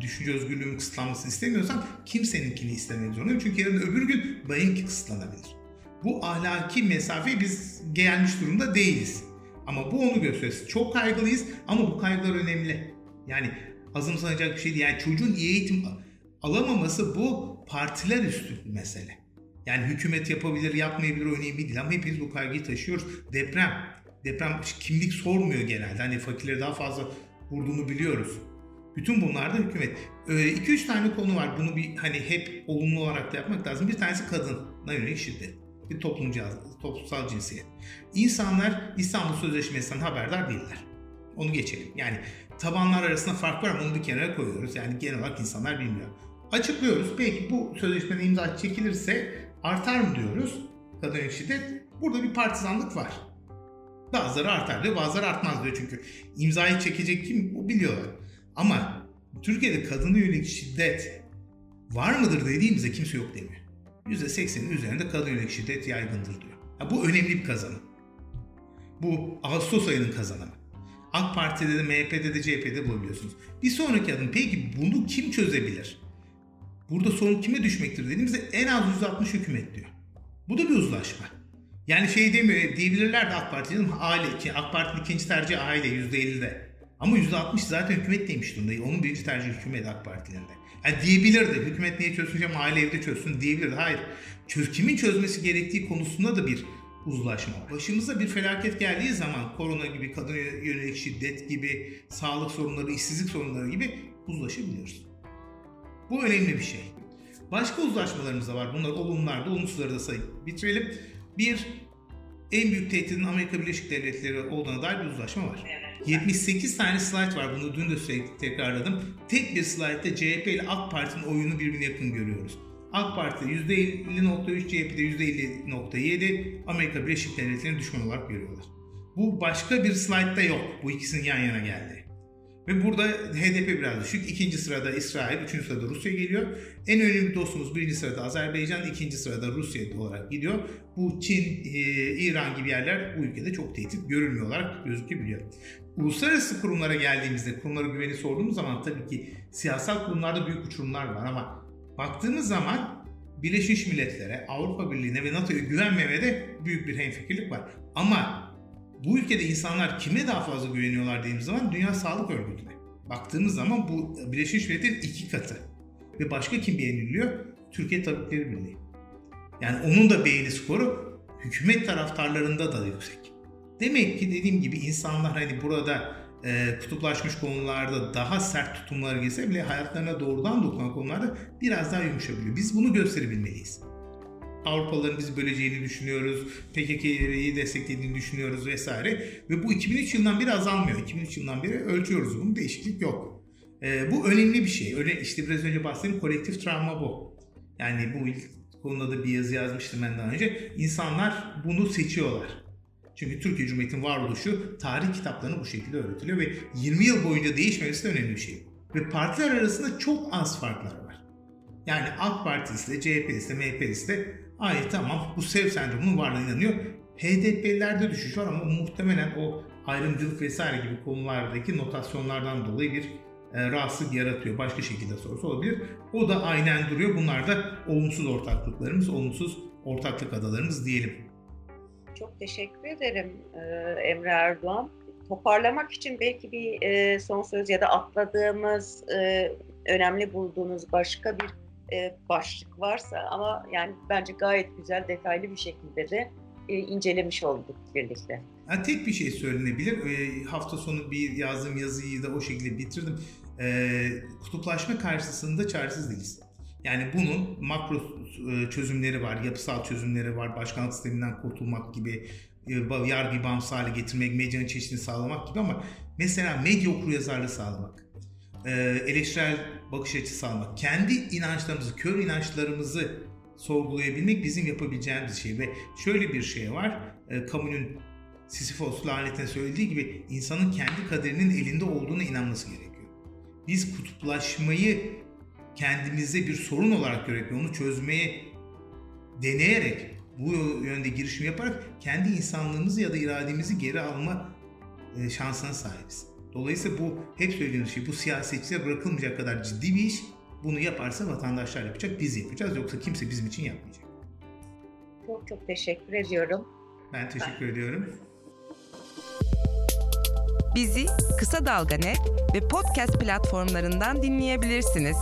düşünce özgürlüğümün kısıtlanmasını istemiyorsam kimseninkini istemek zorundayım. Çünkü yarın öbür gün benimki kısıtlanabilir. Bu ahlaki mesafeye biz gelmiş durumda değiliz. Ama bu onu gösteriyor. Çok kaygılıyız ama bu kaygılar önemli. Yani azımsanacak bir şey değil. Yani çocuğun iyi eğitim alamaması bu partiler üstü bir mesele. Yani hükümet yapabilir, yapmayabilir önemli değil ama hepimiz bu kaygıyı taşıyoruz. Deprem, deprem kimlik sormuyor genelde. Hani fakirleri daha fazla vurduğunu biliyoruz. Bütün bunlar da hükümet. 2-3 ee, tane konu var. Bunu bir hani hep olumlu olarak da yapmak lazım. Bir tanesi kadına yönelik şiddet. Bir toplumcu, toplumsal cinsiyet. İnsanlar İstanbul Sözleşmesi'nden haberdar değiller. Onu geçelim. Yani tabanlar arasında fark var ama onu bir kenara koyuyoruz. Yani genel olarak insanlar bilmiyor. Açıklıyoruz. Peki bu sözleşmede imza çekilirse artar mı diyoruz? Kadın şiddet. Burada bir partizanlık var. Bazıları artar diyor, bazıları artmaz diyor çünkü imzayı çekecek kim biliyorlar. Ama Türkiye'de kadına yönelik şiddet var mıdır dediğimizde kimse yok demiyor. %80'in üzerinde kadın yönelik şiddet yaygındır diyor. Ya bu önemli bir kazanım. Bu Ağustos ayının kazanımı. AK Parti'de de MHP'de de CHP'de bulabiliyorsunuz. Bir sonraki adım peki bunu kim çözebilir? Burada sorun kime düşmektir dediğimizde en az 160 hükümet diyor. Bu da bir uzlaşma. Yani şey demiyor, diyebilirler de AK Parti'nin aile, AK Parti'nin ikinci tercihi aile %50'de. Ama %60 zaten hükümet demiş durumda. Onun birinci tercihi hükümet AK Partilerinde. Yani diyebilirdi, hükümet niye çözsün ama aile evde çözsün diyebilirdi. Hayır, çöz, kimin çözmesi gerektiği konusunda da bir uzlaşma. Başımıza bir felaket geldiği zaman korona gibi, kadın yönelik şiddet gibi, sağlık sorunları, işsizlik sorunları gibi uzlaşabiliyoruz. Bu önemli bir şey. Başka uzlaşmalarımız da var. Bunlar olumlar da olumsuzları da sayıp bitirelim. Bir, en büyük tehditin Amerika Birleşik Devletleri olduğuna dair bir uzlaşma var. 78 tane slide var. Bunu dün de sürekli tekrarladım. Tek bir slide'de CHP ile AK Parti'nin oyunu birbirine yakın görüyoruz. AK Parti %50.3, CHP'de %50.7 Amerika Birleşik Devletleri'ni düşman olarak görüyorlar. Bu başka bir slide'da yok. Bu ikisinin yan yana geldi. Ve burada HDP biraz düşük. İkinci sırada İsrail, üçüncü sırada Rusya geliyor. En önemli dostumuz birinci sırada Azerbaycan, ikinci sırada Rusya olarak gidiyor. Bu Çin, e, İran gibi yerler bu ülkede çok tehdit görülmüyor olarak gözükebiliyor. Uluslararası kurumlara geldiğimizde, kurumlara güveni sorduğumuz zaman tabii ki siyasal kurumlarda büyük uçurumlar var ama baktığımız zaman Birleşmiş Milletler'e, Avrupa Birliği'ne ve NATO'ya güvenmemede büyük bir hemfikirlik var. Ama bu ülkede insanlar kime daha fazla güveniyorlar dediğimiz zaman Dünya Sağlık Örgütü'ne. Baktığımız zaman bu Birleşmiş Milletler'in iki katı. Ve başka kim beğeniliyor? Türkiye Tabipleri Birliği. Yani onun da beğeni skoru hükümet taraftarlarında da yüksek. Demek ki dediğim gibi insanlar hani burada e, kutuplaşmış konularda daha sert tutumlara girse bile hayatlarına doğrudan dokunan konularda biraz daha yumuşabiliyor. Biz bunu gösterebilmeliyiz. Avrupalıların bizi böleceğini düşünüyoruz, PKK'yi desteklediğini düşünüyoruz vesaire. Ve bu 2003 yılından beri azalmıyor. 2003 yılından beri ölçüyoruz bunu, değişiklik yok. E, bu önemli bir şey. Öyle işte biraz önce bahsettiğim kolektif travma bu. Yani bu konuda da bir yazı yazmıştım ben daha önce. İnsanlar bunu seçiyorlar. Çünkü Türkiye Cumhuriyeti'nin varoluşu tarih kitaplarına bu şekilde öğretiliyor ve 20 yıl boyunca değişmemesi de önemli bir şey. Ve partiler arasında çok az farklar var. Yani AK Partisi de, CHP'si de, MHP'si de ay tamam bu sev sendromunun varlığına inanıyor. HDP'lilerde düşüş var ama muhtemelen o ayrımcılık vesaire gibi konulardaki notasyonlardan dolayı bir e, rahatsızlık yaratıyor. Başka şekilde sorusu olabilir. O da aynen duruyor. Bunlar da olumsuz ortaklıklarımız, olumsuz ortaklık adalarımız diyelim. Çok teşekkür ederim e, Emre Erdoğan. Toparlamak için belki bir e, son söz ya da atladığımız, e, önemli bulduğunuz başka bir başlık varsa ama yani bence gayet güzel, detaylı bir şekilde de incelemiş olduk birlikte. Yani tek bir şey söylenebilir. hafta sonu bir yazdığım yazıyı da o şekilde bitirdim. kutuplaşma karşısında çaresiz değiliz. Yani bunun makro e, çözümleri var, yapısal çözümleri var, başkanlık sisteminden kurtulmak gibi, e, yargı bağımsız hale getirmek, medyanın çeşidini sağlamak gibi ama mesela medya okuryazarlığı sağlamak, e, eleştirel bakış açısı sağlamak, kendi inançlarımızı, kör inançlarımızı sorgulayabilmek bizim yapabileceğimiz şey ve şöyle bir şey var, kamunun Sisyphos lanetine söylediği gibi insanın kendi kaderinin elinde olduğuna inanması gerekiyor. Biz kutuplaşmayı kendimize bir sorun olarak görerek onu çözmeye deneyerek bu yönde girişim yaparak kendi insanlığımızı ya da irademizi geri alma e, şansına sahibiz. Dolayısıyla bu hep söylediğimiz şey bu siyasetçilere bırakılmayacak kadar ciddi bir iş. Bunu yaparsa vatandaşlar yapacak, biz yapacağız. Yoksa kimse bizim için yapmayacak. Çok çok teşekkür ediyorum. Ben teşekkür ben. ediyorum. Bizi Kısa Dalga Net ve podcast platformlarından dinleyebilirsiniz.